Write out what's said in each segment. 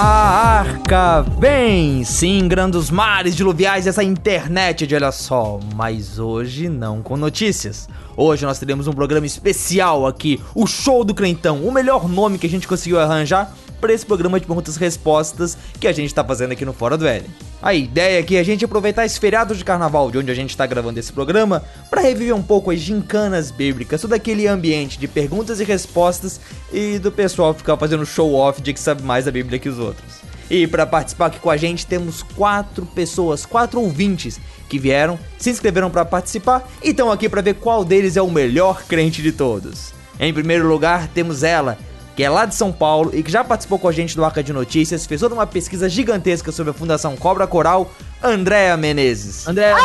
A arca vem, sim, grandes mares diluviais essa internet de olha só, mas hoje não com notícias. Hoje nós teremos um programa especial aqui, o Show do Crentão, o melhor nome que a gente conseguiu arranjar para esse programa de perguntas e respostas que a gente está fazendo aqui no Fora do Éden. A ideia aqui é a gente aproveitar esse feriado de carnaval, de onde a gente está gravando esse programa, para reviver um pouco as gincanas bíblicas, todo aquele ambiente de perguntas e respostas e do pessoal ficar fazendo show-off de que sabe mais da Bíblia que os outros. E para participar aqui com a gente temos quatro pessoas, quatro ouvintes que vieram, se inscreveram para participar e estão aqui para ver qual deles é o melhor crente de todos. Em primeiro lugar temos ela, que é lá de São Paulo e que já participou com a gente do Arca de Notícias, fez toda uma pesquisa gigantesca sobre a Fundação Cobra Coral, Andréa Menezes. Andréa.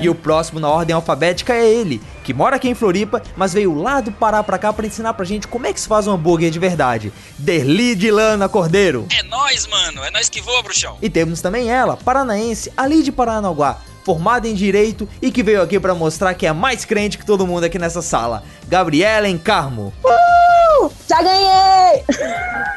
E o próximo na ordem alfabética é ele, que mora aqui em Floripa, mas veio lá do Pará pra cá pra ensinar pra gente como é que se faz um hambúrguer de verdade. Derli de Lana Cordeiro. É nós, mano. É nós que voa, bruxão. E temos também ela, paranaense, ali de Paranaguá, formada em Direito e que veio aqui pra mostrar que é mais crente que todo mundo aqui nessa sala. Gabriela Encarmo. Já ganhei!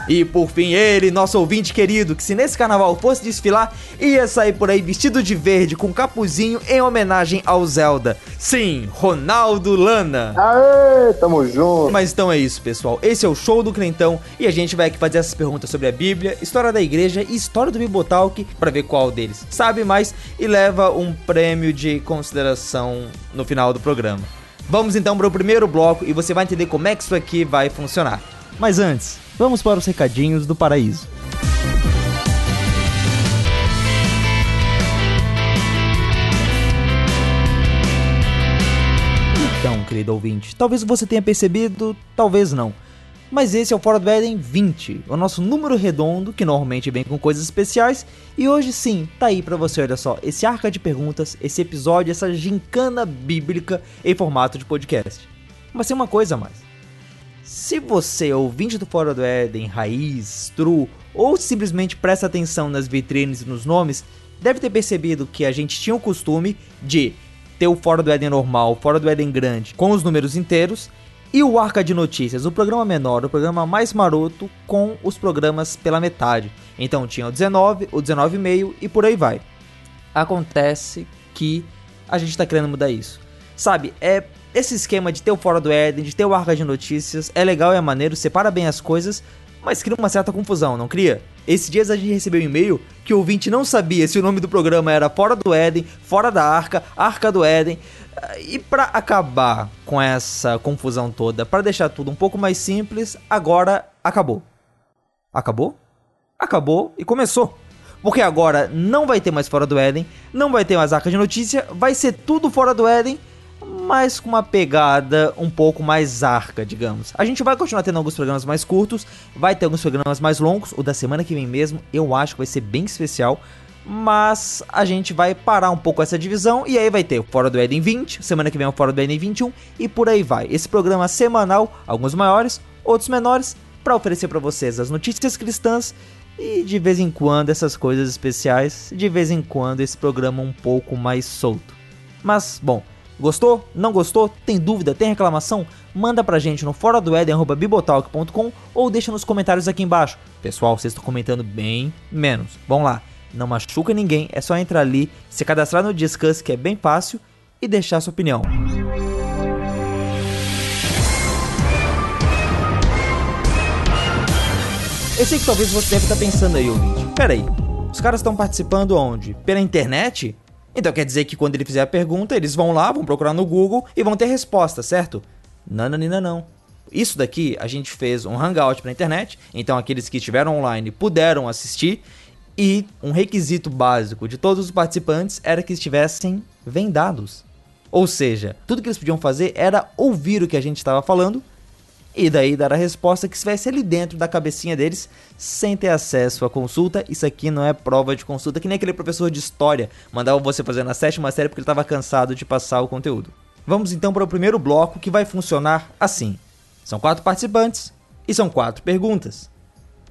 E por fim ele, nosso ouvinte querido, que se nesse carnaval fosse desfilar, ia sair por aí vestido de verde com capuzinho em homenagem ao Zelda. Sim, Ronaldo Lana. Aê, tamo junto. Mas então é isso, pessoal. Esse é o show do Crentão e a gente vai aqui fazer essas perguntas sobre a Bíblia, história da igreja e história do Bibotalk para ver qual deles sabe mais e leva um prêmio de consideração no final do programa. Vamos então para o primeiro bloco e você vai entender como é que isso aqui vai funcionar. Mas antes, vamos para os recadinhos do paraíso. Então, querido ouvinte, talvez você tenha percebido, talvez não. Mas esse é o Fora do Éden 20, o nosso número redondo, que normalmente vem com coisas especiais, e hoje sim, tá aí pra você, olha só, esse arca de perguntas, esse episódio, essa gincana bíblica em formato de podcast. Mas tem uma coisa a mais. Se você é ouvinte do Fora do Éden, Raiz, True, ou simplesmente presta atenção nas vitrines e nos nomes, deve ter percebido que a gente tinha o costume de ter o Fora do Éden normal, o Fora do Éden grande, com os números inteiros, e o Arca de Notícias, o programa menor, o programa mais maroto, com os programas pela metade. Então tinha o 19, o 19,5 e por aí vai. Acontece que a gente tá querendo mudar isso. Sabe, é esse esquema de ter o Fora do Éden, de ter o Arca de Notícias, é legal, é maneiro, separa bem as coisas, mas cria uma certa confusão, não cria? Esses dias a gente recebeu um e-mail que o ouvinte não sabia se o nome do programa era Fora do Éden, Fora da Arca, Arca do Éden. E para acabar com essa confusão toda, para deixar tudo um pouco mais simples, agora acabou. Acabou? Acabou e começou. Porque agora não vai ter mais Fora do Éden, não vai ter mais Arca de Notícia, vai ser tudo Fora do Éden, mas com uma pegada um pouco mais arca, digamos. A gente vai continuar tendo alguns programas mais curtos, vai ter alguns programas mais longos, o da semana que vem mesmo, eu acho que vai ser bem especial, mas a gente vai parar um pouco essa divisão e aí vai ter o Fora do Éden 20, semana que vem o Fora do Éden 21 e por aí vai. Esse programa semanal, alguns maiores, outros menores, para oferecer para vocês as notícias cristãs e de vez em quando essas coisas especiais, de vez em quando esse programa um pouco mais solto. Mas, bom, Gostou? Não gostou? Tem dúvida? Tem reclamação? Manda pra gente no fora do Eden@bibotalk.com ou deixa nos comentários aqui embaixo. Pessoal, vocês estão comentando bem menos. Vamos lá. Não machuca ninguém, é só entrar ali, se cadastrar no Discuss, que é bem fácil, e deixar sua opinião. Eu sei que talvez você deve estar pensando aí, ouvinte. Pera aí, os caras estão participando onde? Pela internet? Então quer dizer que quando ele fizer a pergunta, eles vão lá, vão procurar no Google e vão ter resposta, certo? Não, não. Isso daqui a gente fez um hangout para internet, então aqueles que estiveram online puderam assistir e um requisito básico de todos os participantes era que estivessem vendados. Ou seja, tudo que eles podiam fazer era ouvir o que a gente estava falando e daí dar a resposta que estivesse ali dentro da cabecinha deles, sem ter acesso à consulta. Isso aqui não é prova de consulta, que nem aquele professor de história mandava você fazer na sétima série porque ele estava cansado de passar o conteúdo. Vamos então para o primeiro bloco que vai funcionar assim: são quatro participantes e são quatro perguntas.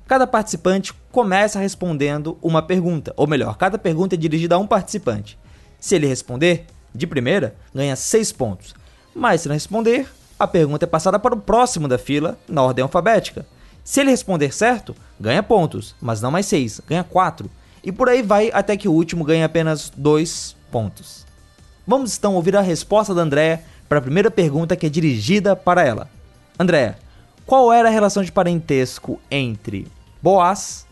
Cada participante começa respondendo uma pergunta, ou melhor, cada pergunta é dirigida a um participante. Se ele responder de primeira, ganha 6 pontos, mas se não responder, a pergunta é passada para o próximo da fila na ordem alfabética. Se ele responder certo, ganha pontos, mas não mais 6, ganha 4. E por aí vai até que o último ganhe apenas 2 pontos. Vamos então ouvir a resposta da Andréa para a primeira pergunta que é dirigida para ela. Andréa, qual era a relação de parentesco entre Boaz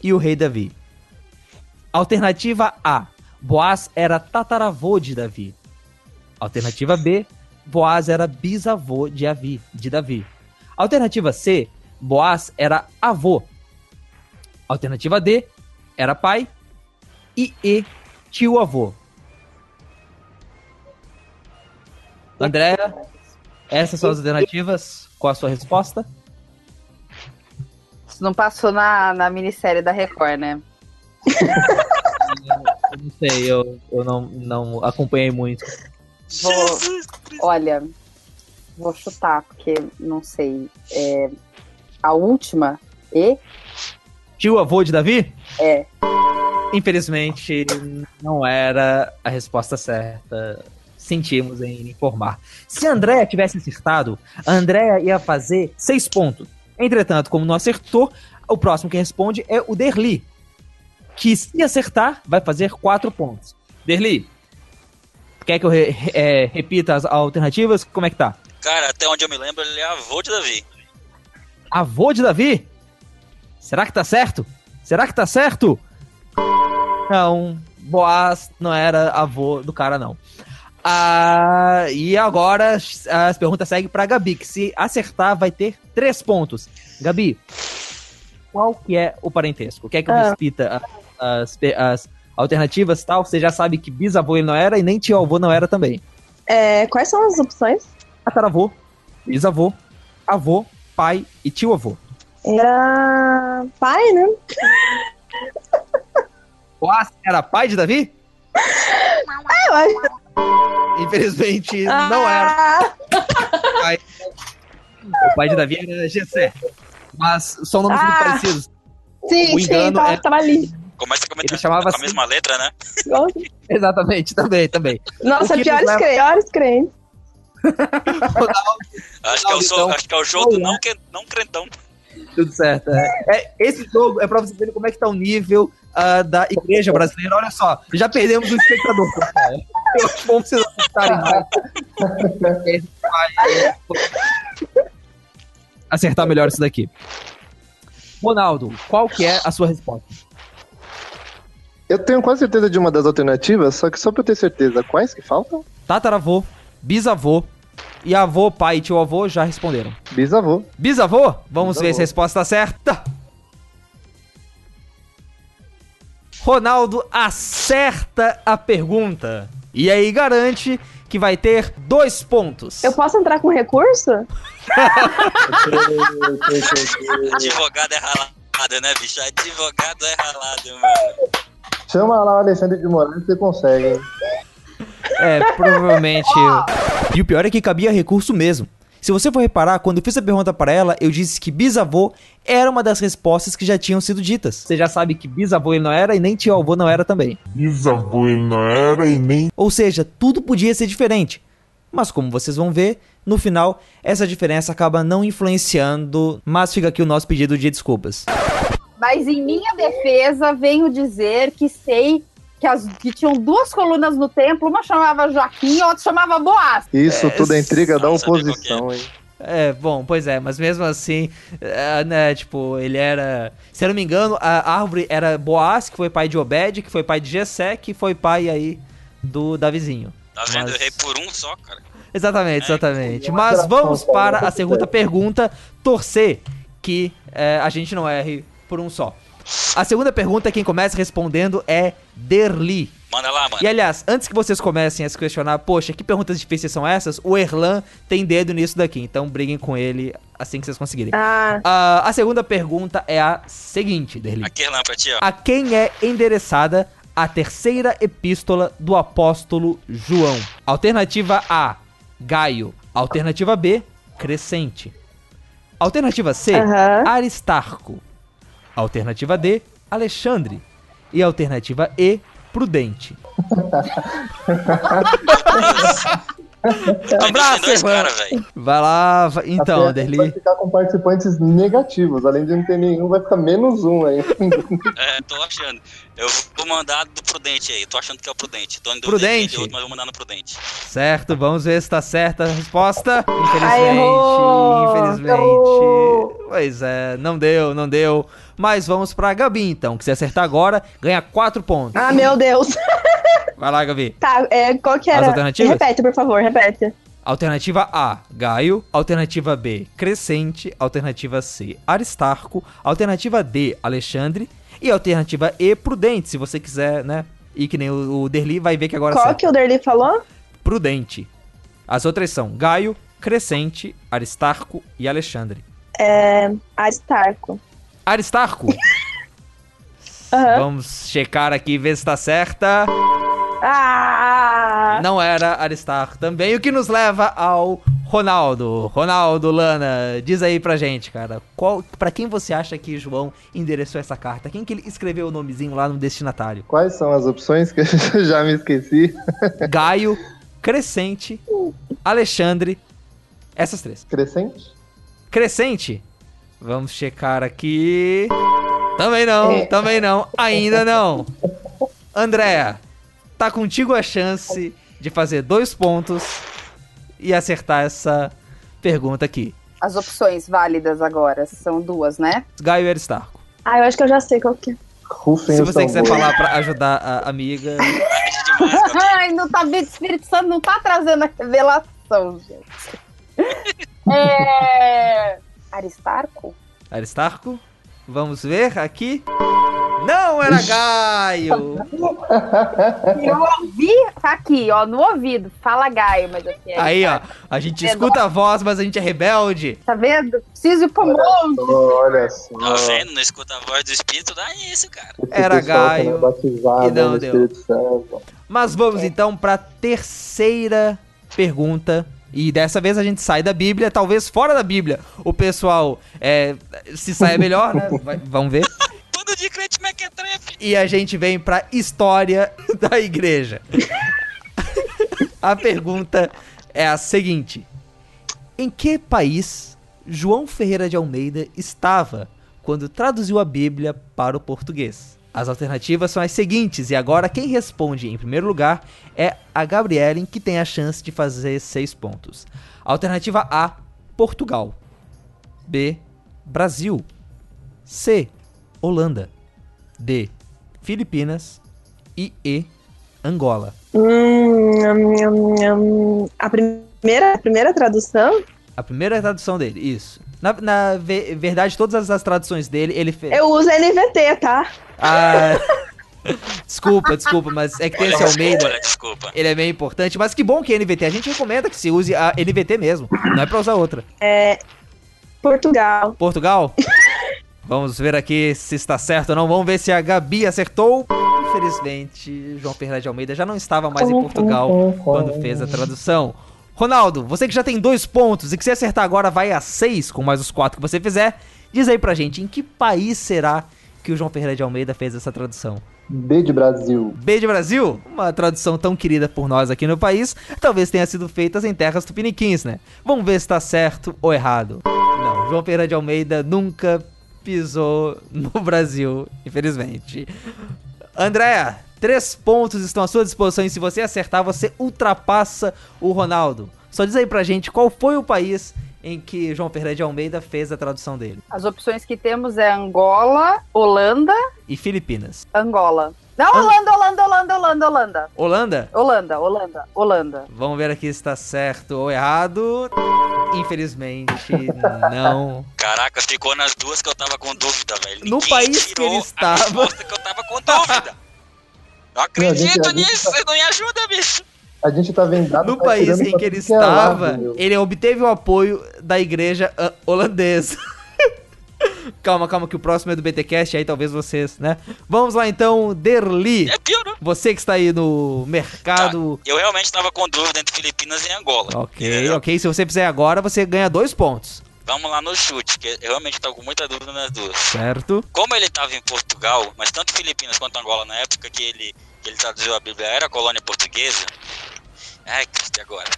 e o rei Davi? Alternativa A: Boaz era tataravô de Davi. Alternativa B: Boaz era bisavô de, Avi, de Davi. Alternativa C: Boaz era avô. Alternativa D: era pai. E E: tio avô. Andréa, essas são as alternativas. Qual a sua resposta? Isso não passou na, na minissérie da Record, né? Eu não sei, eu, eu não, não acompanhei muito. Vou- Jesus Cristo. Olha, vou chutar, porque não sei. É, a última, E? Tio avô de Davi? É. Infelizmente, não era a resposta certa. Sentimos em informar. Se a Andrea tivesse acertado, a Andrea ia fazer seis pontos. Entretanto, como não acertou, o próximo que responde é o Derli. Que se acertar, vai fazer quatro pontos. Derli, quer que eu re- é, repita as alternativas? Como é que tá? Cara, até onde eu me lembro, ele é avô de Davi. Avô de Davi? Será que tá certo? Será que tá certo? Não, Boaz não era avô do cara, não. Ah, e agora as perguntas seguem pra Gabi, que se acertar vai ter três pontos. Gabi, qual que é o parentesco? Quer que eu Ah. repita a- as, pe- as alternativas e tal? Você já sabe que bisavô ele não era e nem tio avô não era também. É, quais são as opções? Tataravô, bisavô, avô, pai e tio avô. Era pai, né? Boaz era pai de Davi? É, eu acho. Infelizmente, não era. Ah, O pai de Davi era Gessé. Mas são nomes muito Ah. parecidos. Sim, O sim, tava, é- tava ali. Começa com a, Ele chamava com a assim. mesma letra, né? Exatamente, também, também. Nossa, piores leva- crentes. Piores crentes. Acho que, é o, so- então, acho que é o jogo vamos não, que, não crentão. Tudo certo. É. É, esse jogo é pra vocês verem como é que tá o nível ah, da igreja brasileira. Olha só, já perdemos um espectador. mais. Esse vai Acertar melhor isso daqui. Ronaldo, qual que é a sua resposta? Eu tenho quase certeza de uma das alternativas, só que só pra eu ter certeza, quais que faltam? Tataravô, bisavô e avô, pai e tio avô já responderam. Bisavô. Bisavô? Vamos Bisavô. ver se a resposta tá certa. Ronaldo acerta a pergunta. E aí garante que vai ter dois pontos. Eu posso entrar com recurso? Advogado é ralado, né, bicho? Advogado é ralado, mano. Chama lá o Alexandre de Moraes que você consegue. É, provavelmente. E o pior é que cabia recurso mesmo. Se você for reparar, quando eu fiz a pergunta para ela, eu disse que bisavô era uma das respostas que já tinham sido ditas. Você já sabe que bisavô ele não era e nem tio avô não era também. Bisavô ele não era e nem Ou seja, tudo podia ser diferente. Mas como vocês vão ver, no final, essa diferença acaba não influenciando, mas fica aqui o nosso pedido de desculpas. Mas em minha defesa, venho dizer que sei que, as, que tinham duas colunas no templo, uma chamava Joaquim e a outra chamava Boaz. Isso tudo é intriga da oposição, hein? É, bom, pois é, mas mesmo assim, é, né, tipo, ele era. Se eu não me engano, a árvore era Boaz, que foi pai de Obed, que foi pai de Jessé, que foi pai aí do Davizinho. Tá vendo? Mas- Eu errei por um só, cara. Exatamente, exatamente. Mas vamos para a segunda pergunta, torcer que é, a gente não erre por um só. A segunda pergunta, quem começa respondendo é Derli. Manda lá, mano. E aliás, antes que vocês comecem a se questionar, poxa, que perguntas difíceis são essas? O Erlan tem dedo nisso daqui, então briguem com ele assim que vocês conseguirem. Ah, Ah, a segunda pergunta é a seguinte, Derli. Aqui, Erlan, pra ti, ó. A quem é endereçada a terceira epístola do apóstolo João? Alternativa A, Gaio. Alternativa B, Crescente. Alternativa C, Aham. Aristarco. Alternativa D, Alexandre. E alternativa E, Prudente. Abraço, dois irmão. caras, velho. Vai lá, vai- então, Até Vai ficar com participantes negativos. Além de não ter nenhum, vai ficar menos um aí. É, tô achando. Eu vou mandar do Prudente aí. Tô achando que é o Prudente. Tô dúvida Prudente? outro, mas vou mandar no Prudente. Certo, vamos ver se tá certa a resposta. Ai, Infelizmente, errou, infelizmente. errou. Pois é, não deu, não deu. Mas vamos pra Gabi então, que se acertar agora, ganha 4 pontos. Ah, meu Deus. Vai lá, Gabi. Tá, é, qual que era? As alternativas? Repete, por favor, repete. Alternativa A, Gaio. Alternativa B, Crescente. Alternativa C, Aristarco. Alternativa D, Alexandre. E alternativa E, Prudente, se você quiser, né? E que nem o, o Derli vai ver que agora qual que o Derli falou? Prudente. As outras são Gaio, Crescente, Aristarco e Alexandre. É. Aristarco. Aristarco, Aham. vamos checar aqui ver se tá certa. Ah! Não era Aristarco também, o que nos leva ao Ronaldo. Ronaldo, Lana, diz aí pra gente, cara, qual, pra quem você acha que João endereçou essa carta? Quem que ele escreveu o nomezinho lá no destinatário? Quais são as opções que eu já me esqueci? Gaio, Crescente, Alexandre, essas três. Crescente? Crescente, vamos checar aqui. Também não, É. também não, ainda não. Andréa, tá contigo a chance de fazer dois pontos e acertar essa pergunta aqui. As opções válidas agora são duas, né? Gaio e Aristarco. Ah, eu acho que eu já sei qual que é. Rufem Se você quiser falar pra ajudar a amiga. Ai, não tá vendo? Espírito Santo não tá trazendo a revelação, gente. É. Aristarco? Aristarco, vamos ver aqui. Não era Gaio! Eu ouvi, tá aqui, ó, no ouvido. Fala Gaio, mas assim. é Aí, ó, a gente É escuta a voz, mas a gente é rebelde. Tá vendo? Preciso ir pro monte. Olha só. Tá vendo? Não escuta a voz do Espírito, dá isso, cara. Esse Era que Gaio, não é batizado e não no deu. Mas vamos então para terceira pergunta. E dessa vez a gente sai da Bíblia, talvez fora da Bíblia. O pessoal é, se saia melhor, né? Vai- vamos ver. Bando de crente mequetrefe. E a gente vem pra história da igreja. a pergunta é a seguinte: Em que país João Ferreira de Almeida estava quando traduziu a Bíblia para o português? As alternativas são as seguintes, e agora quem responde em primeiro lugar é a Gabrielen, que tem a chance de fazer seis pontos. Alternativa A: Portugal. B: Brasil. C: Holanda. D. Filipinas. E E. Angola. Hum, hum, hum, hum. a primeira, a primeira tradução? A primeira tradução dele, isso. Na, na ve- verdade, todas as, as traduções dele, ele fez. Eu uso NVT, tá? Ah, desculpa, desculpa, mas é que tem esse Almeida. Desculpa. Ele é meio importante, mas que bom que é NVT. A gente recomenda que se use a NVT mesmo. Não é pra usar outra. Portugal. Portugal? Vamos ver aqui se está certo ou não. Vamos ver se a Gabi acertou. Infelizmente, João Ferreira de Almeida já não estava mais em Portugal quando fez a tradução. Ronaldo, você que já tem dois pontos e que se acertar agora vai a seis com mais os quatro que você fizer, diz aí pra gente em que país será que o João Ferreira de Almeida fez essa tradução? B de Brasil. B de Brasil, uma tradução tão querida por nós aqui no país, talvez tenha sido feita em terras tupiniquins, né? Vamos ver se tá certo ou errado. Não, João Ferreira de Almeida nunca pisou no Brasil, infelizmente. Andréa, três pontos estão à sua disposição e se você acertar, você ultrapassa o Ronaldo. Só diz aí pra gente qual foi o país em que João Ferreira de Almeida fez a tradução dele. As opções que temos é Angola, Holanda, E Filipinas. Angola. Não, Holanda, Holanda, Holanda, Holanda, Holanda. Holanda? Holanda, Holanda, Holanda. Vamos ver aqui se está certo ou errado. Infelizmente, não. Caraca, ficou nas duas que eu tava com dúvida, velho. No Ninguém país que ele a estava. resposta que eu tava com dúvida. Não acredito gente, gente nisso, tá- você não me ajuda, bicho. A gente tá vendado. No tá país em que ele é estava, meu. ele obteve o apoio da igreja ah, holandesa. calma, calma, que o próximo é do BTcast, aí talvez vocês, né? Vamos lá então, Derli. É piorou. Você que está aí no mercado. Eu realmente tava com dúvida entre Filipinas e Angola. Ok, entendeu? ok. Se você fizer agora, você ganha dois pontos. Vamos lá no chute, que eu realmente tava com muita dúvida nas duas. Certo? Como ele tava em Portugal, mas tanto Filipinas quanto Angola na época que ele, que ele traduziu a Bíblia era colônia portuguesa. Ai, Cristo, agora?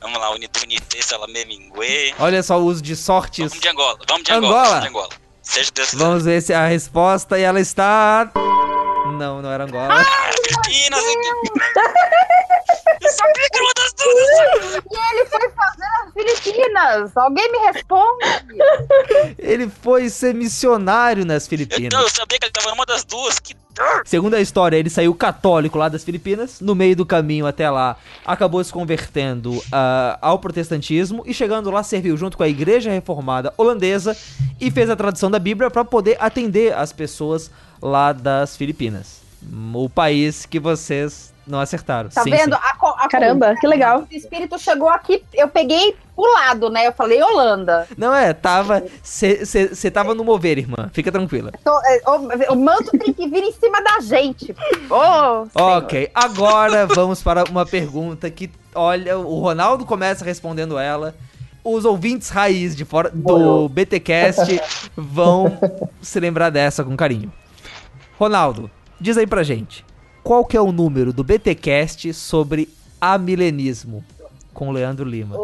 Vamos lá, Unité, Salamemingue. Olha só o uso de sortes. Vamos de Angola, vamos de Angola, Angola. vamos de Angola. Seja Deus. Vamos ver se a resposta e ela está. Não, não era Angola. Filipinas, eu sabia que era uma das duas. E ele foi fazer as Filipinas. Alguém me responde? Ele foi ser missionário nas Filipinas. Então, eu sabia que ele tava numa das duas. Que... Segundo a história, ele saiu católico lá das Filipinas, no meio do caminho até lá, acabou se convertendo ah, ao protestantismo e chegando lá serviu junto com a Igreja Reformada Holandesa e fez a tradução da Bíblia para poder atender as pessoas lá das Filipinas. O país que vocês não acertaram. Tá Sim, vendo? sim. A, co- Caramba, que legal. O espírito chegou aqui, eu peguei pro lado, né? Eu falei Holanda. Não é, tava. Você tava no mover, irmã. Fica tranquila. Então, é, o, o manto tem que vir em cima da gente. Senhor. Ok, agora vamos para uma pergunta que, olha, o Ronaldo começa respondendo ela. Os ouvintes raiz de fora do BTcast vão se lembrar dessa com carinho. Ronaldo, diz aí pra gente, qual que é o número do BTcast sobre amilenismo com Leandro Lima?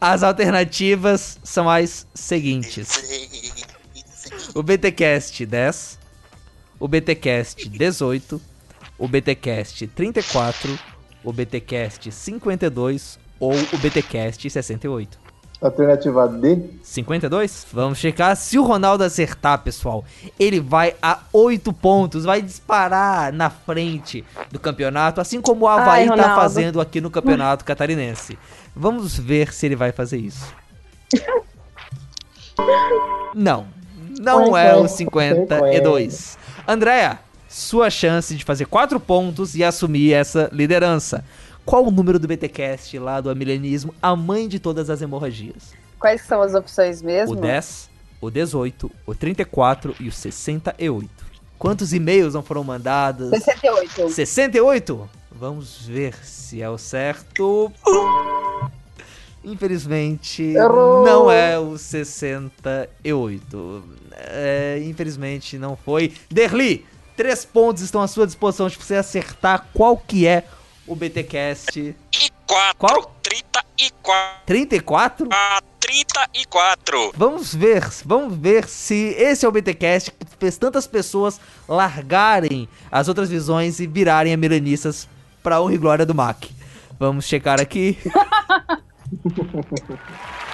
As alternativas são as seguintes: o BTcast 10, o BTcast 18, o BTcast 34, o BTcast 52 ou o BTcast 68. Alternativa D. 52? Vamos checar se o Ronaldo acertar, pessoal. Ele vai a 8 pontos, vai disparar na frente do campeonato, assim como o Havaí tá Ronaldo. fazendo aqui no campeonato catarinense. Vamos ver se ele vai fazer isso. Não, não é o 52. Andréa, sua chance de fazer 4 pontos e assumir essa liderança. Qual o número do BTcast lá do amilenismo, a mãe de todas as hemorragias? Quais são as opções mesmo? O 10, o 18, o 34 e o 68. Quantos e-mails não foram mandados? 68. 68? Vamos ver se é o certo. Infelizmente, Errou! não é o 68. É, infelizmente, não foi. Derli, três pontos estão à sua disposição de você acertar qual que é o BTcast. E 4, Qual? 34, 34? 34. Vamos ver, vamos ver se esse é o BTcast que fez tantas pessoas largarem as outras visões e virarem amilenistas pra honra e glória do Mac. Vamos checar aqui.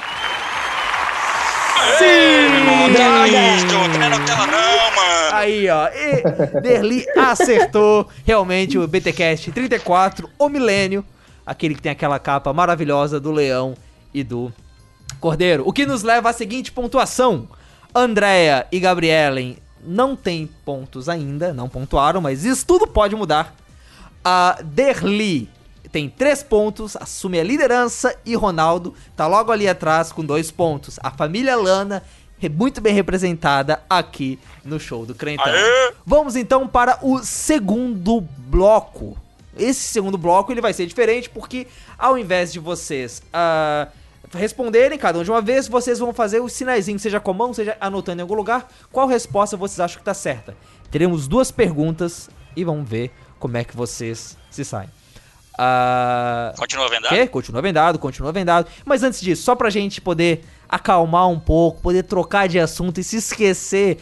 Sim! Droga! Estou não é na tela não, mano. Aí, ó. E Derli acertou realmente o BTcast 34, o Milênio, aquele que tem aquela capa maravilhosa do leão e do cordeiro. O que nos leva à seguinte pontuação: Andréia e Gabrielen não têm pontos ainda, não pontuaram, mas isso tudo pode mudar. A Derli tem três pontos, assume a liderança e Ronaldo tá logo ali atrás com dois pontos. A família Lana é muito bem representada aqui no show do Crentão. Aê! Vamos então para o segundo bloco. Esse segundo bloco ele vai ser diferente porque ao invés de vocês ah, responderem cada um de uma vez, vocês vão fazer o sinaizinho, seja com a mão, seja anotando em algum lugar, qual resposta vocês acham que tá certa. Teremos duas perguntas e vamos ver como é que vocês se saem. Ah, Continua vendado? Quê? Continua vendado, continua vendado. Mas antes disso, só pra gente poder acalmar um pouco, poder trocar de assunto e se esquecer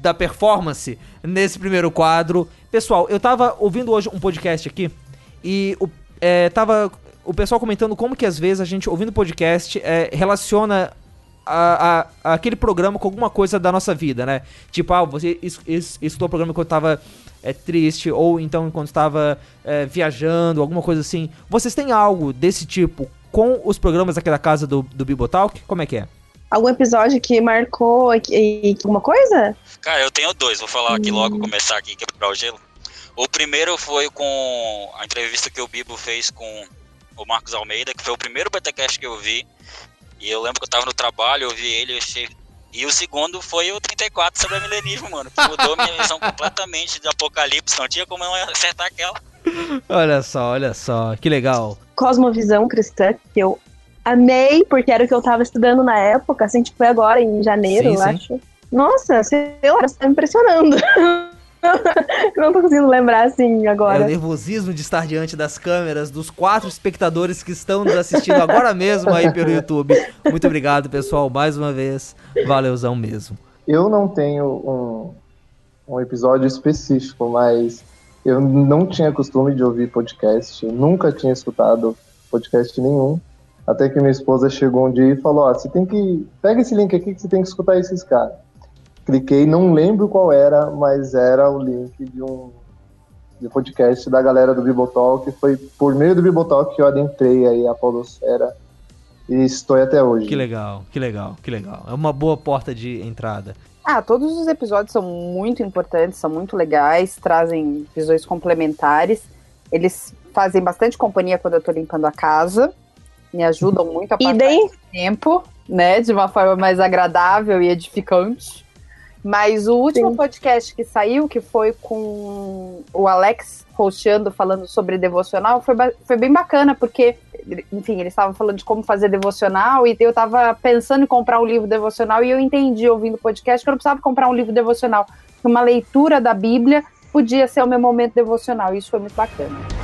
da performance nesse primeiro quadro. Pessoal, eu tava ouvindo hoje um podcast aqui e o, é, tava o pessoal comentando como que às vezes a gente, ouvindo podcast, é, relaciona a, a- aquele programa com alguma coisa da nossa vida, né? Tipo, ah, você es- es- escutou o programa quando tava é, triste, ou então quando estava é, viajando, alguma coisa assim. Vocês têm algo desse tipo com os programas aqui da casa do, do Bibotalk? Como é que é? Algum episódio que marcou e, e alguma coisa? Cara, eu tenho dois, vou falar aqui logo, começar aqui, quebrar o gelo. O primeiro foi com a entrevista que o Bibo fez com o Marcos Almeida, que foi o primeiro BTcast que eu vi. E eu lembro que eu tava no trabalho, eu vi ele, eu achei... E o segundo foi o 34 sobre a milenismo, mano, que mudou minha visão completamente de Apocalipse, não tinha como eu acertar aquela. Olha só, olha só, que legal. Cosmovisão Cristã, que eu amei, porque era o que eu tava estudando na época, assim, tipo, foi agora, em janeiro, Sim, eu sim. acho. Nossa, sei lá, você tá me impressionando. Não tô conseguindo lembrar assim É o agora. nervosismo de estar diante das câmeras dos quatro espectadores que estão nos assistindo agora mesmo aí pelo YouTube. Muito obrigado, pessoal, mais uma vez. Valeuzão mesmo. Eu não tenho um, um episódio específico, mas eu não tinha costume de ouvir podcast, nunca tinha escutado podcast nenhum. Até que minha esposa chegou um dia e falou: Ó, você tem que. Pega esse link aqui que você tem que escutar esses caras. Cliquei, não lembro qual era, mas era o link de um de podcast da galera do Bibotalk. Foi por meio do Bibotalk que eu adentrei aí a Podosfera e estou até hoje. Que legal, que legal, que legal. É uma boa porta de entrada. Ah, todos os episódios são muito importantes, são muito legais, trazem visões complementares. Eles fazem bastante companhia quando eu tô limpando a casa. Me ajudam muito a E passar esse tempo, né? De uma forma mais agradável e edificante. Mas o último Sim. podcast que saiu, que foi com o Alex hosteando, falando sobre devocional, foi, foi bem bacana, porque, enfim, eles estavam falando de como fazer devocional, e eu tava pensando em comprar um livro devocional, e eu entendi, ouvindo o podcast, que eu não precisava comprar um livro devocional. Uma leitura da Bíblia podia ser o meu momento devocional, e isso foi muito bacana.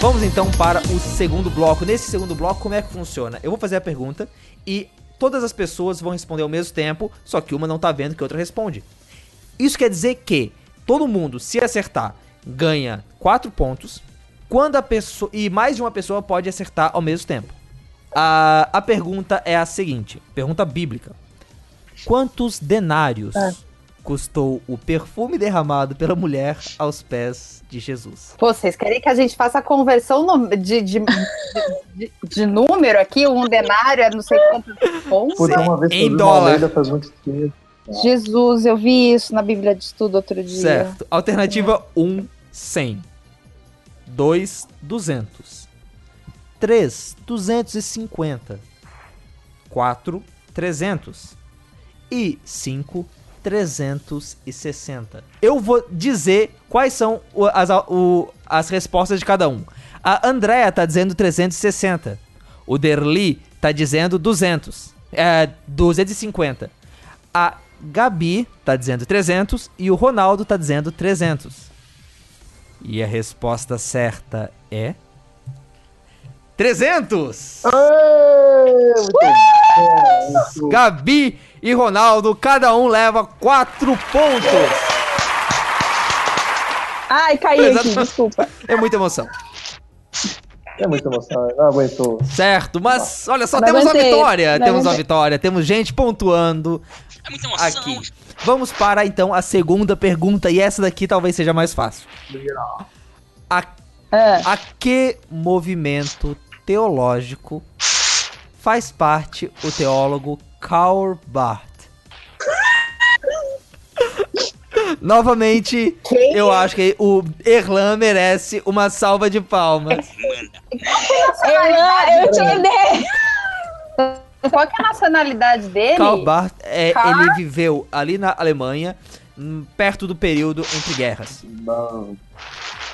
Vamos então para o segundo bloco. Nesse segundo bloco, como é que funciona? Eu vou fazer a pergunta e todas as pessoas vão responder ao mesmo tempo, só que uma não tá vendo que a outra responde. Isso quer dizer que todo mundo, se acertar, ganha 4 pontos. Quando a pessoa. E mais de uma pessoa pode acertar ao mesmo tempo. A, a pergunta é a seguinte: pergunta bíblica. Quantos denários É. custou o perfume derramado pela mulher aos pés de Jesus? Pô, vocês querem que a gente faça a conversão no- de, de, de, de número aqui? Um denário é não sei quantos pontos? Puta, uma vez Em eu vi dólar. uma faz muito tempo. Jesus, eu vi isso na Bíblia de Estudo outro dia. Certo. Alternativa 1, 100. 2, 200. 3, 250. 4, 300. E 5, 360. Eu vou dizer quais são as, o- as respostas de cada um. A Andrea tá dizendo 360. O Derli tá dizendo 200. É, 250. A Gabi tá dizendo 300 e o Ronaldo tá dizendo 300. E a resposta certa é 300. Ê, muito bom, muito Gabi e Ronaldo, cada um leva 4 pontos. ai, caí aqui, desculpa. É muita emoção. É muita emoção, não aguentou. Certo, mas olha só, Não temos uma aguentei, vitória. não Temos uma aguentei. vitória, temos gente pontuando É muita emoção. aqui. Vamos para então a segunda pergunta, e essa daqui talvez seja mais fácil. A Ah, A que movimento teológico faz parte o teólogo Karl Barth? Novamente, Quem? eu acho que o Erlan merece uma salva de palmas. eu, eu tinha ideia. Qual que é a nacionalidade dele? Karl Barth, é, Karl? ele viveu ali na Alemanha, hum, perto do período entre guerras. Não,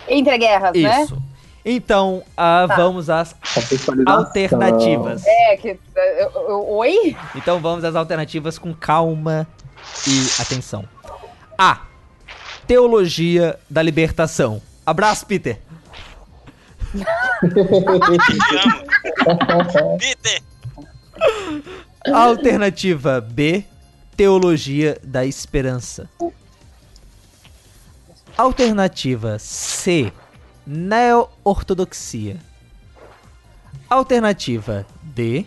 Entre guerras, né? Isso. Então, ah, Tá. vamos às alternativas. É, que. eu- Oi? Então vamos às alternativas com calma e atenção. A. Teologia da libertação. Abraço, Peter. Te amo. Peter, Alternativa B. Teologia da esperança. Alternativa C. Neo-ortodoxia. Alternativa D.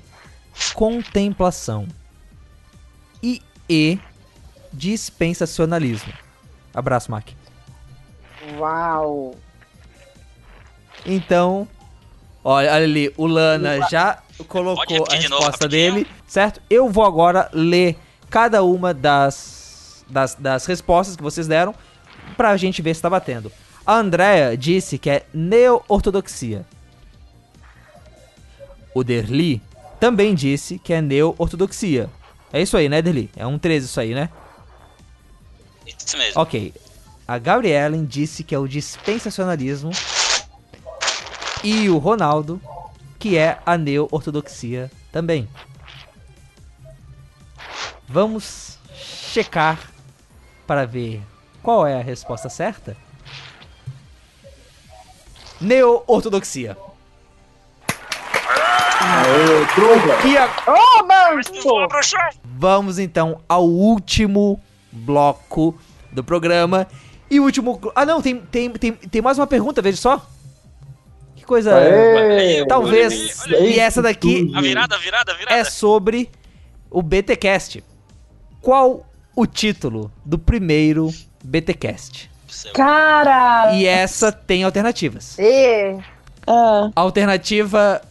Contemplação. E E. Dispensacionalismo. Abraço, Mac. Uau. Então, olha, olha ali, o Lana já colocou a de novo, resposta rapidinho? dele, certo? Eu vou agora ler cada uma das, das, das respostas que vocês deram pra gente ver se tá batendo. A Andrea disse que é neo-ortodoxia. O Derli também disse que é neo-ortodoxia. É isso aí, né, Derli? É um 13 isso aí, né? isso mesmo. Ok. A Gabriellen disse que é o dispensacionalismo. E o Ronaldo, que é a neo-ortodoxia também. Vamos checar para ver qual é a resposta certa. Neo-ortodoxia. A- manso! Vamos então ao último bloco do programa. E o último. Ah, não, tem, tem, tem, tem mais uma pergunta, veja só. Que coisa. Aê, Talvez. olha aí, E essa daqui. A virada, a virada, a virada. é sobre o BTcast. Qual o título do primeiro BTcast? Cara! E essa tem alternativas. E... Ah, Alternativa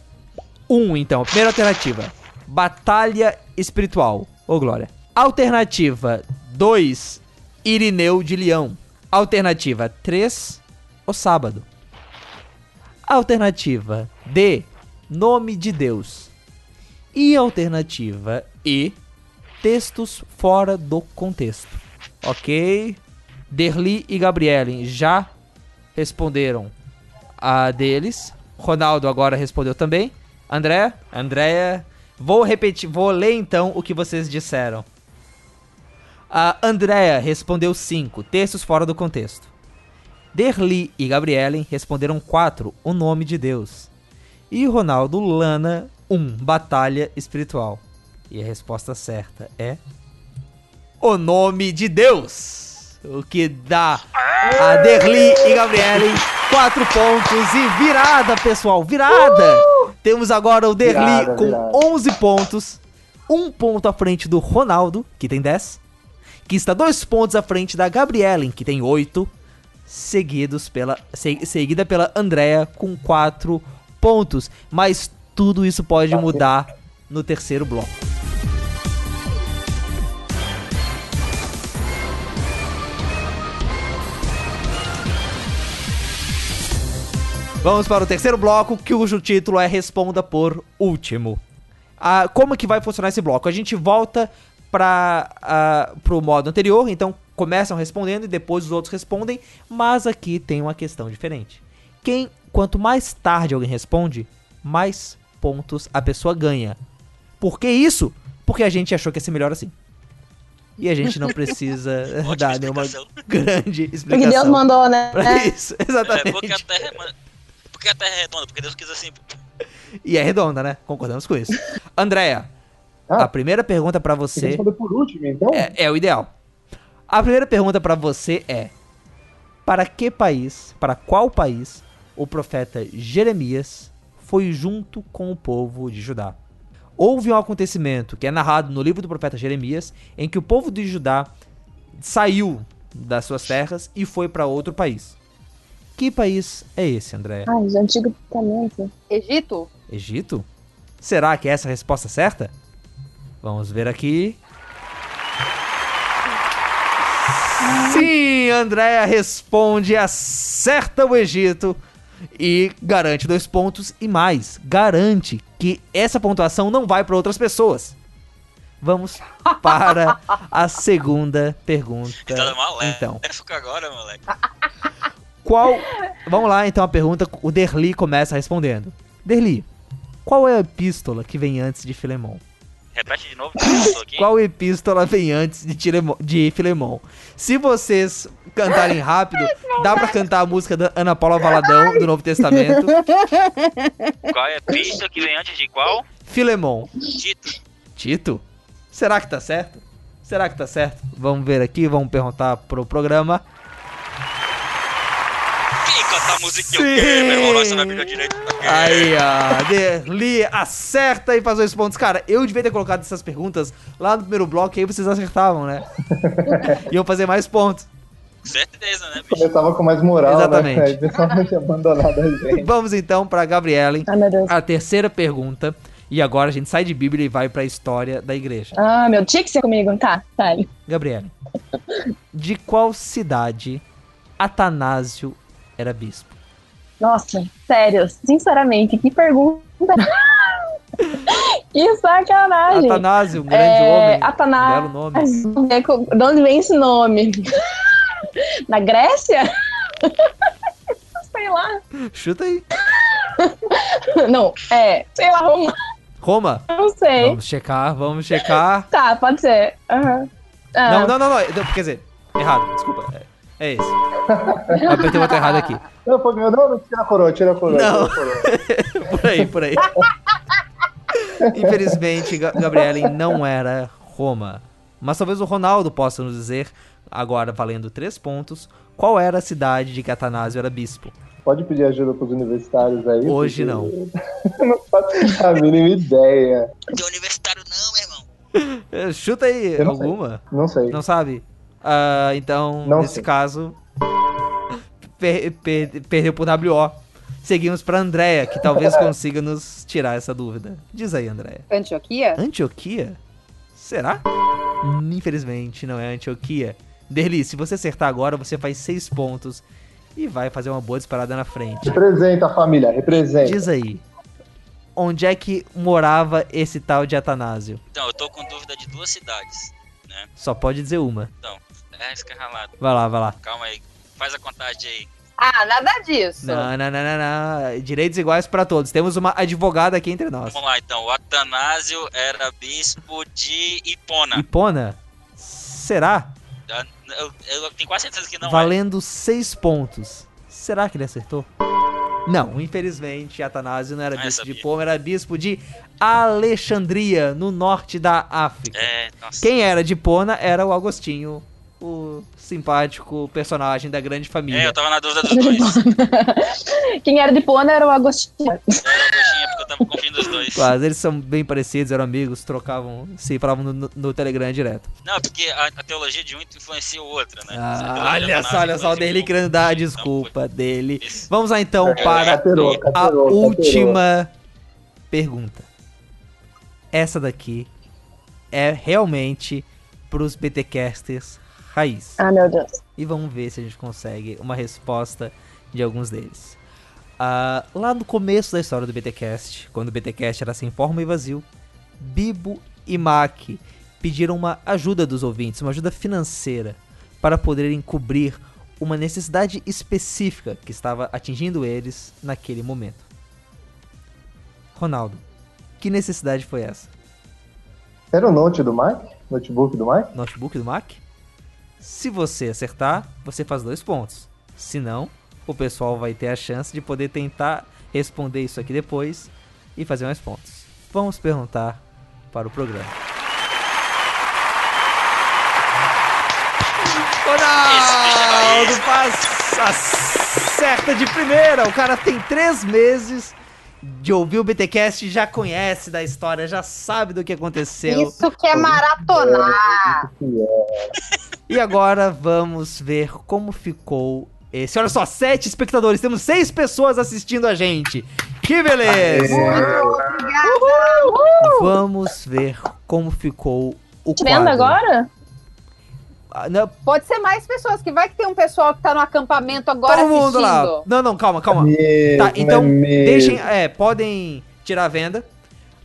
1, então. Primeira alternativa: Batalha Espiritual. Ô, Glória. Alternativa 2: Irineu de Leão. Alternativa 3: O Sábado. Alternativa D: Nome de Deus. E alternativa E: Textos fora do contexto. Ok? Derli e Gabriele já responderam a deles. Ronaldo agora respondeu também. André, Andréia, vou repetir, vou ler então o que vocês disseram. A Andréia respondeu 5, textos fora do contexto. Derli e Gabrielen responderam 4, o nome de Deus. E Ronaldo Lana 1, um, batalha espiritual. E a resposta certa é o nome de Deus. O que dá a Derli e Gabriele 4 pontos e virada, pessoal, virada. Temos agora o Derli Virada, com virada. 11 pontos, um ponto à frente do Ronaldo, que tem 10, que está dois pontos à frente da Gabrielen, que tem 8, seguidos pela se- seguida pela Andrea com 4 pontos, mas tudo isso pode mudar no terceiro bloco. Vamos para o terceiro bloco, cujo título é Responda por Último. Ah, como que vai funcionar esse bloco? A gente volta para o modo anterior, então começam respondendo e depois os outros respondem, mas aqui tem uma questão diferente. Quem, quanto mais tarde alguém responde, mais pontos a pessoa ganha. Por que isso? Porque a gente achou que ia ser melhor assim. E a gente não precisa dar nenhuma explicação. grande porque explicação Deus mandou, né? pra isso. É, Exatamente. porque a Terra é... Porque a Terra é redonda, porque Deus quis assim. E é redonda, né? Concordamos com isso. Andréia, Ah. a primeira pergunta pra Tem que você responder por último, então? é, é o ideal. A primeira pergunta pra você é: Para que país, para qual país o profeta Jeremias foi junto com o povo de Judá? Houve um acontecimento que é narrado no livro do profeta Jeremias em que o povo de Judá saiu das suas terras e foi para outro país. Que país é esse, André? Ai, de Antigo Testamento. Egito? Egito? Será que essa é a resposta certa? Vamos ver aqui. Sim, Andréa responde, acerta o Egito e garante dois pontos e mais, garante que essa pontuação não vai para outras pessoas. Vamos para a segunda pergunta. Tá. Então, É ficar agora, moleque. Qual. Vamos lá, então, a pergunta. O Derli começa respondendo. Derli, qual é a epístola que vem antes de Filemon? Repete de novo, que eu tô aqui. Qual epístola vem antes de, Tiremo- de Filemon? Se vocês cantarem rápido, dá pra cantar a música da Ana Paula Valadão, do Novo Testamento. Qual é a pista que vem antes de qual? Filemon. Tito. Tito? Será que tá certo? Será que tá certo? Vamos ver aqui, vamos perguntar pro programa. A musiquinha? Sim. O quê, meu irmão? Na Bíblia direito. Aí, ó, Derli acerta e faz dois pontos. Cara, eu devia ter colocado essas perguntas lá no primeiro bloco, aí vocês acertavam, né? Iam fazer mais pontos. Certeza, né, bicho? Eu tava com mais moral, Exatamente. né? Tinha abandonado a gente. Vamos então pra Gabriela. Ai, meu Deus. A terceira pergunta. E agora a gente sai de Bíblia e vai pra história da igreja. Ah, meu, tinha que ser comigo. Tá, tá. Gabriela, de qual cidade Atanásio era bispo? Nossa, sério, sinceramente, que pergunta. que sacanagem. Atanásio, um grande É, homem. Atanásio. Um nome. De onde vem esse nome? Na Grécia? Sei lá. Chuta aí. Não, é, sei lá, Roma. Roma? Não sei. Vamos checar, vamos checar. Tá, pode ser. Não, não, não, não. Não, Quer dizer, errado, desculpa. É, esse. Eu apertei o botão errado aqui. Não, foi meu. Não, não, tira a coroa, tira a coroa. Não. Tira a coroa. por aí, por aí. Infelizmente, Ga- Gabrielen não era Roma. Mas talvez o Ronaldo possa nos dizer, agora valendo três pontos, qual era a cidade de que Atanásio era bispo. Pode pedir ajuda pros universitários aí? Hoje não. eu não faço a mínima ideia. Não tem universitário não, meu irmão. Chuta aí não sei. alguma. Não sei. Não sabe? Ah, então, Não nesse sei. caso, per- per- perdeu por WO. Seguimos pra Andréia, que talvez consiga nos tirar essa dúvida. Diz aí, Andréia. Antioquia? Antioquia? Será? Infelizmente, não é Antioquia. Derli, se você acertar agora, você faz seis pontos e vai fazer uma boa disparada na frente. Representa a família, representa. Diz aí, onde é que morava esse tal de Atanásio? Então, eu tô com dúvida de duas cidades. Só pode dizer uma. Que é ralado. Vai lá, vai lá. Calma aí. Faz a contagem aí. Ah, nada disso. Não, não, não, não, não. Direitos iguais pra todos. Temos uma advogada aqui entre nós. Vamos lá, então. O Atanásio era bispo de Hipona. Hipona? Será? Eu, eu tenho quase certeza que não é. Valendo seis pontos. Será que ele acertou? Não, infelizmente, Atanásio não era Ah, eu bispo de. Poma, era bispo de Alexandria, no norte da África. É, nossa. Quem era de Pona era o Agostinho, o simpático personagem da grande É, família. eu tava na dúvida dos dois. Quem era de Pona era o Agostinho. Era o Agostinho, porque eu tava confiando dos dois. Quase, eles são bem parecidos, eram amigos, trocavam, se falavam no, no- Telegram direto. Não, porque a, a teologia de um influencia o outro, né? Ah, A olha só, olha só, o outro. querendo dar a Então, desculpa dele. Isso. Vamos lá então É, para caterou, a caterou, caterou. última pergunta. Essa daqui é realmente pros BTcasters raiz. Ah, meu Deus. E vamos ver se a gente consegue uma resposta de alguns deles. Ah, lá no começo da história do BTcast, quando o BTcast era sem forma e vazio, Bibo e Mac pediram uma ajuda dos ouvintes, uma ajuda financeira, para poderem cobrir uma necessidade específica que estava atingindo eles naquele momento. Ronaldo, que necessidade foi essa? Era o note do Mike? Notebook do Mike? Notebook do Mac? Se você acertar, você faz dois pontos. Se não, o pessoal vai ter a chance de poder tentar responder isso aqui depois e fazer mais pontos. Vamos perguntar para o programa. Ronaldo faz acerta de primeira. O cara tem três meses de ouvir o BTcast, já conhece da história, já sabe do que aconteceu. Isso que é maratonar. E agora vamos ver como ficou esse. Olha só, sete espectadores. Temos seis pessoas assistindo a gente. Que beleza! Vamos ver como ficou o Te vendo quadro. agora? Ah, não, Pode ser mais pessoas, que vai que tem um pessoal que tá no acampamento agora todo mundo lá. assistindo. Não, não, calma, calma. Mesmo, Tá, então é mesmo. deixem, é, podem tirar a venda.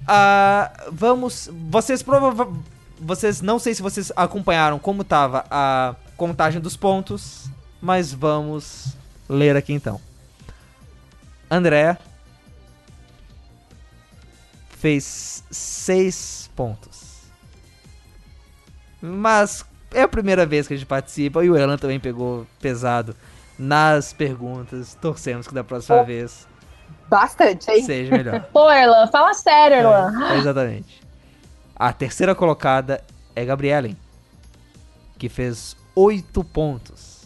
Ah, vamos, vocês provavelmente, vocês não sei se vocês acompanharam como tava a contagem dos pontos, mas vamos ler aqui então. André fez seis pontos. Mas é a primeira vez que a gente participa e o Elan também pegou pesado nas perguntas. Torcemos que da próxima vez Bastante, hein? seja melhor. Pô, Erlan, fala sério, Erlan. É, exatamente. A terceira colocada é Gabrielen, que fez oito pontos.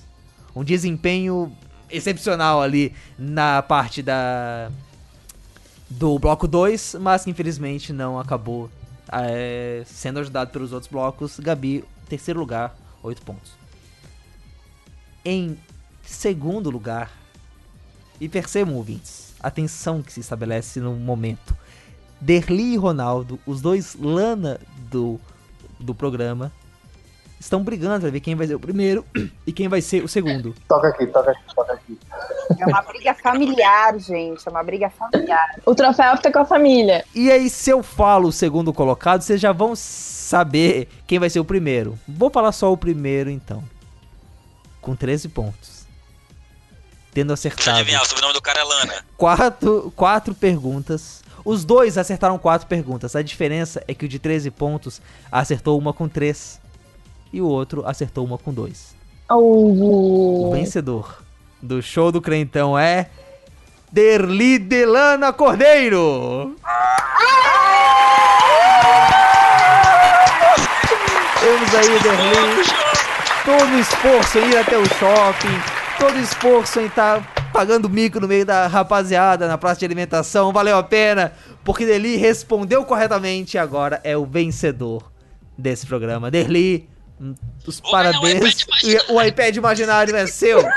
Um desempenho excepcional ali na parte da do bloco 2, mas que infelizmente não acabou é, sendo ajudado pelos outros blocos. Gabi, terceiro lugar, oito pontos. Em segundo lugar, e percebam, ouvintes, a tensão que se estabelece no momento. Derli e Ronaldo, os dois lana do, do programa, estão brigando pra ver quem vai ser o primeiro e quem vai ser o segundo. Toca aqui, toca aqui, toca aqui. É uma briga familiar, gente. É uma briga familiar. O troféu fica com a família. E aí, se eu falo o segundo colocado, vocês já vão saber quem vai ser o primeiro. Vou falar só o primeiro, então. Com 13 pontos. Tendo Deixa eu acertado adivinhar, o sobrenome do cara é Lana. quatro, quatro perguntas. Os dois acertaram quatro perguntas. A diferença é que o de 13 pontos acertou uma com três e o outro acertou uma com dois. O Oh. vencedor do show do Crentão é Derli Delana Cordeiro. Temos aí, Derli, todo o esforço em ir até o shopping, todo o esforço em estar pagando mico no meio da rapaziada na praça de alimentação, valeu a pena, porque Derli respondeu corretamente e agora é o vencedor desse programa. Derli, hum, os um parabéns. iPad imaginário. E o iPad imaginário é seu.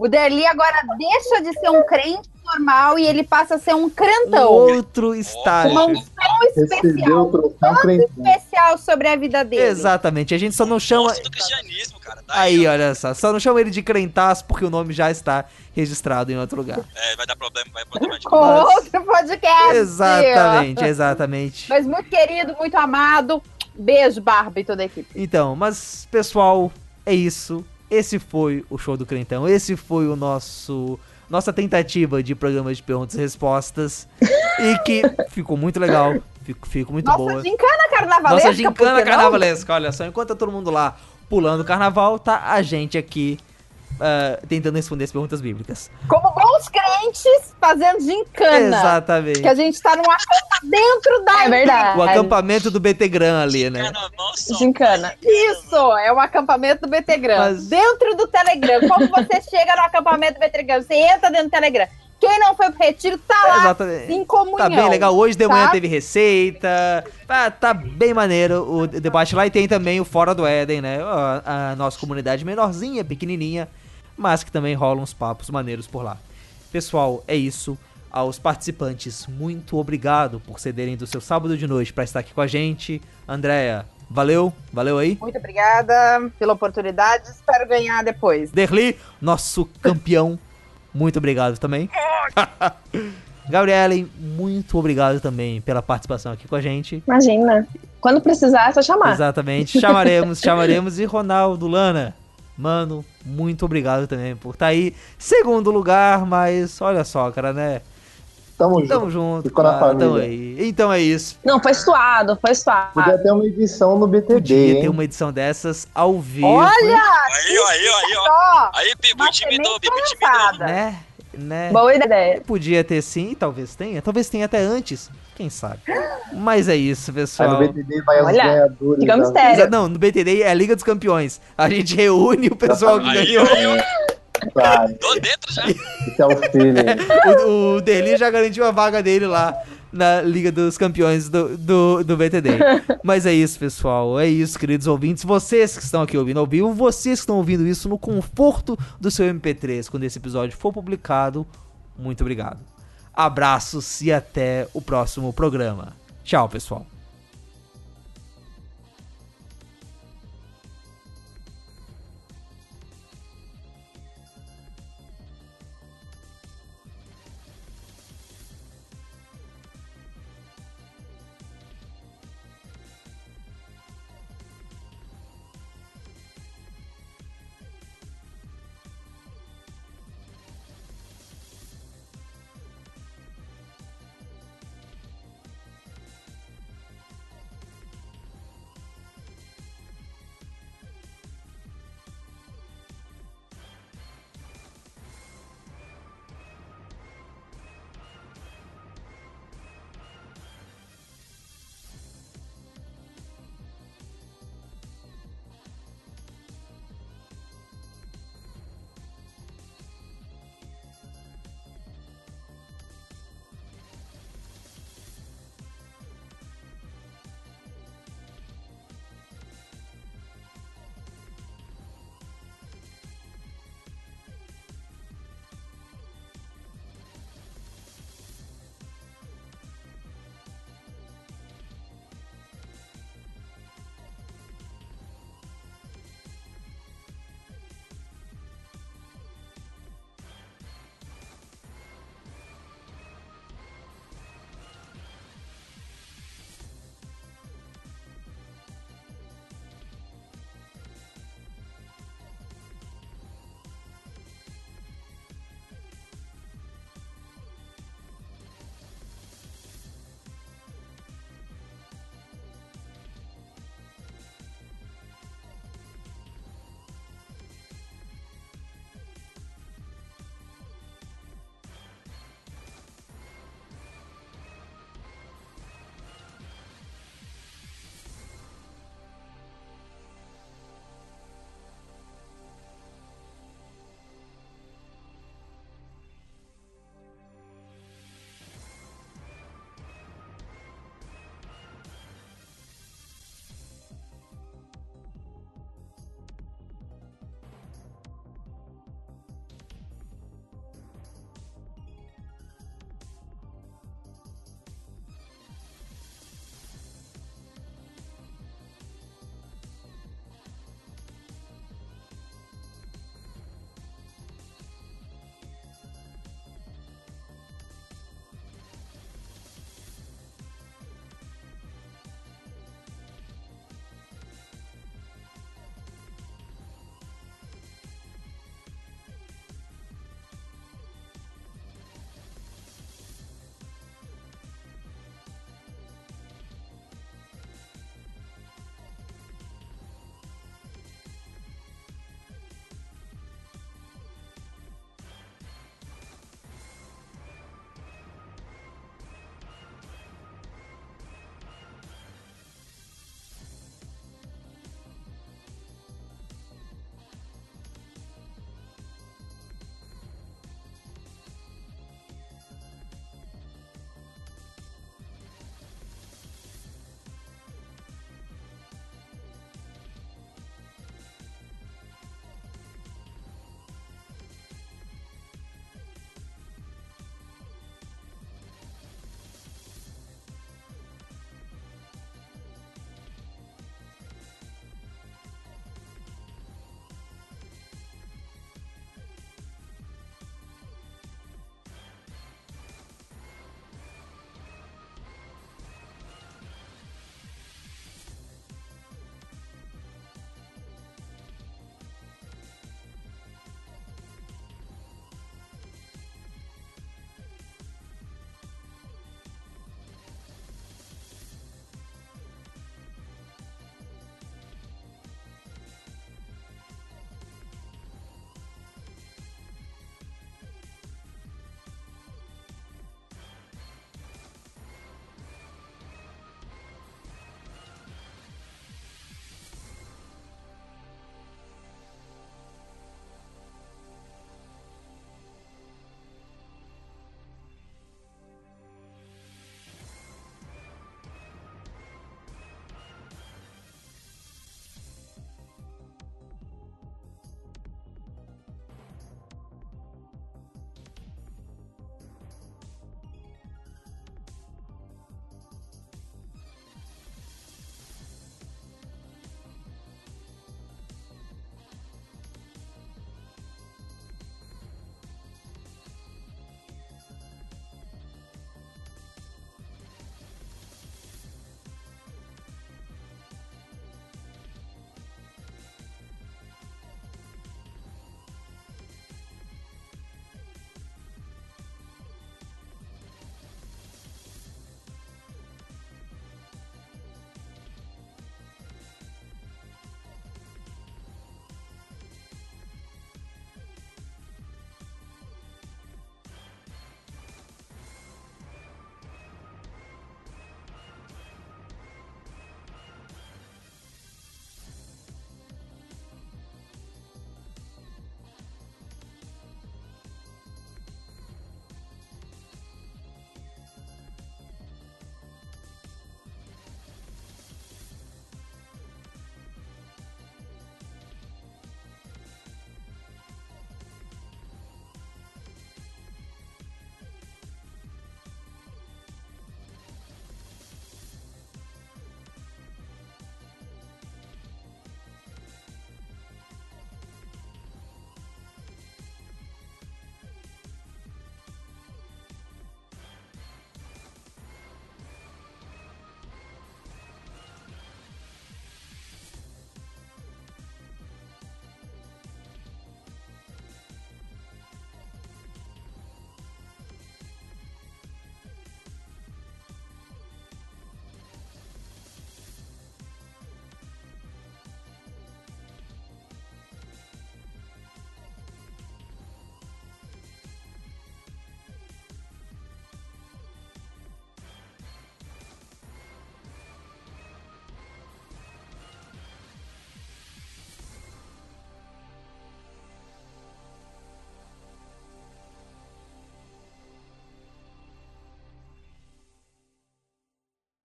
O Derli agora deixa de ser um crente normal e ele passa a ser um Um crentão. outro Uma estágio. Recebeu especial. o troféu crentão. Especial sobre a vida dele. Exatamente, a gente só não chama. Nossa, do cristianismo, cara. Tá Aí, ó. olha só, só não chama ele de crentaço porque o nome já está registrado em outro lugar. É, vai dar problema, vai problema de Com Mas- outro podcast. Exatamente, exatamente. Mas muito querido, muito amado. Beijo, Barbie e toda a equipe. Então, mas pessoal, é isso. Esse foi o show do Crentão. Esse foi o nosso nossa tentativa de programa de perguntas e respostas e que ficou muito legal, ficou, ficou muito Nossa, boa. gincana carnavalesca. Nossa gincana carnavalesca, olha só, enquanto tá todo mundo lá pulando o carnaval, tá a gente aqui ah, tentando responder as perguntas bíblicas. Como bons crentes fazendo gincana. Exatamente. Que a gente tá num acampa dentro da É verdade. O acampamento do BT-Gran ali, né? Cara, nossa, Gincana. Isso, é um acampamento do Betregram. Mas- Dentro do Telegram. Como você chega no acampamento do Betregram? Você entra dentro do Telegram. Quem não foi pro retiro tá lá Exatamente. em comunhão. Tá bem legal. Hoje de manhã tá? teve receita. Tá, tá bem maneiro o debate lá. E tem também o Fora do Éden, né? A, a nossa comunidade menorzinha, pequenininha. Mas que também rolam uns papos maneiros por lá. Pessoal, é isso. Aos participantes, muito obrigado por cederem do seu sábado de noite pra estar aqui com a gente. Andréia, valeu. Valeu aí. Muito obrigada pela oportunidade. Espero ganhar depois. Derli, nosso campeão, muito obrigado também. Gabrielen, muito obrigado também pela participação aqui com a gente. Imagina. Quando precisar, é só chamar. Exatamente, chamaremos, chamaremos. E Ronaldo Lana, mano, muito obrigado também por estar aí. Segundo lugar, mas olha só, cara, né? Tamo junto. Tamo junto. Ficou na cara, tamo aí. Então é isso. Não, foi suado, foi suado. Podia ter uma edição no BTD, Podia ter hein? uma edição dessas ao vivo. Olha! Aí, ó, aí, ó, aí, ó. Aí, Bibo, intimidou, Bibo, intimidou. Né? Né? Boa ideia. Podia ter sim, talvez tenha. Talvez tenha até antes. Quem sabe? Mas é isso, Aí pessoal. no BTD vai os Olha, ganhadores. fica mistério. Não, no BTD é a Liga dos Campeões. A gente reúne o pessoal que Aí, ganhou. aí. Vai, Tô dentro já. Esse é o feeling. O, o Derli já garantiu a vaga dele lá na Liga dos Campeões do, do, do BTD. Mas é isso, pessoal. É isso, queridos ouvintes. Vocês que estão aqui ouvindo ao vivo, vocês que estão ouvindo isso no conforto do seu MP3, quando esse episódio for publicado, muito obrigado. Abraços e até o próximo programa. Tchau, pessoal.